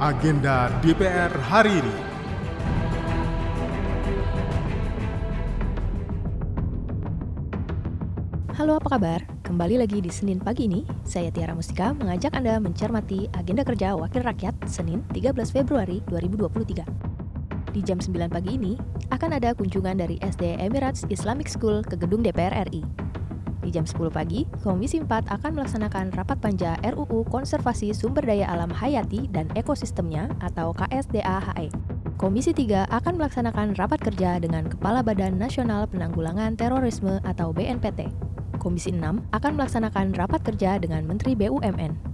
Agenda DPR hari ini. Halo apa kabar? Kembali lagi di Senin pagi ini, saya Tiara Mustika mengajak Anda mencermati agenda kerja Wakil Rakyat Senin 13 Februari 2023. Di jam 9 pagi ini, akan ada kunjungan dari SD Emirates Islamic School ke gedung DPR RI. Di jam 10 pagi, Komisi 4 akan melaksanakan rapat panja RUU Konservasi Sumber Daya Alam Hayati dan Ekosistemnya atau KSDA-HE. Komisi 3 akan melaksanakan rapat kerja dengan Kepala Badan Nasional Penanggulangan Terorisme atau BNPT. Komisi 6 akan melaksanakan rapat kerja dengan Menteri BUMN.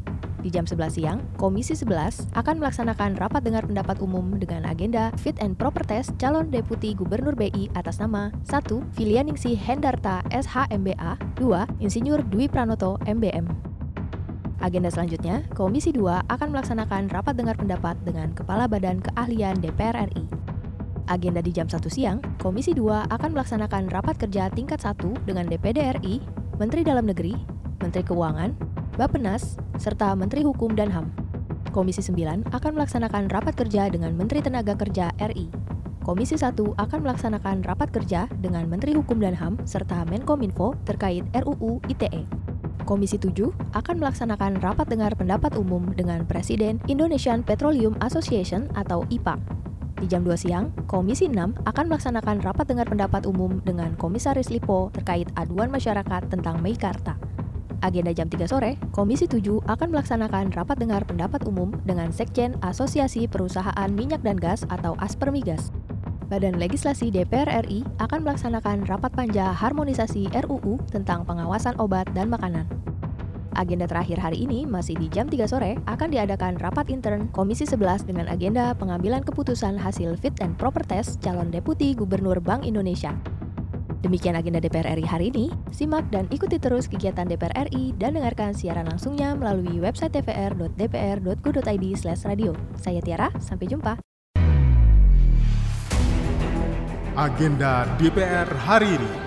Di jam 11 siang, Komisi 11 akan melaksanakan rapat dengar pendapat umum dengan agenda Fit and Proper Test calon Deputi Gubernur BI atas nama 1. Filianingsi Hendarta SHMBA 2. Insinyur Dwi Pranoto MBM Agenda selanjutnya, Komisi 2 akan melaksanakan rapat dengar pendapat dengan Kepala Badan Keahlian DPR RI. Agenda di jam 1 siang, Komisi 2 akan melaksanakan rapat kerja tingkat 1 dengan DPD RI, Menteri Dalam Negeri, Menteri Keuangan, Bapenas, serta Menteri Hukum dan HAM. Komisi 9 akan melaksanakan rapat kerja dengan Menteri Tenaga Kerja RI. Komisi 1 akan melaksanakan rapat kerja dengan Menteri Hukum dan HAM serta Menkominfo terkait RUU ITE. Komisi 7 akan melaksanakan rapat dengar pendapat umum dengan Presiden Indonesian Petroleum Association atau IPA. Di jam 2 siang, Komisi 6 akan melaksanakan rapat dengar pendapat umum dengan Komisaris Lipo terkait aduan masyarakat tentang Meikarta. Agenda jam 3 sore, Komisi 7 akan melaksanakan rapat dengar pendapat umum dengan Sekjen Asosiasi Perusahaan Minyak dan Gas atau Aspermigas. Badan Legislasi DPR RI akan melaksanakan rapat panja harmonisasi RUU tentang pengawasan obat dan makanan. Agenda terakhir hari ini masih di jam 3 sore akan diadakan rapat intern Komisi 11 dengan agenda pengambilan keputusan hasil fit and proper test calon deputi Gubernur Bank Indonesia. Demikian agenda DPR RI hari ini. Simak dan ikuti terus kegiatan DPR RI dan dengarkan siaran langsungnya melalui website tvr.dpr.go.id/radio. Saya Tiara, sampai jumpa. Agenda DPR hari ini.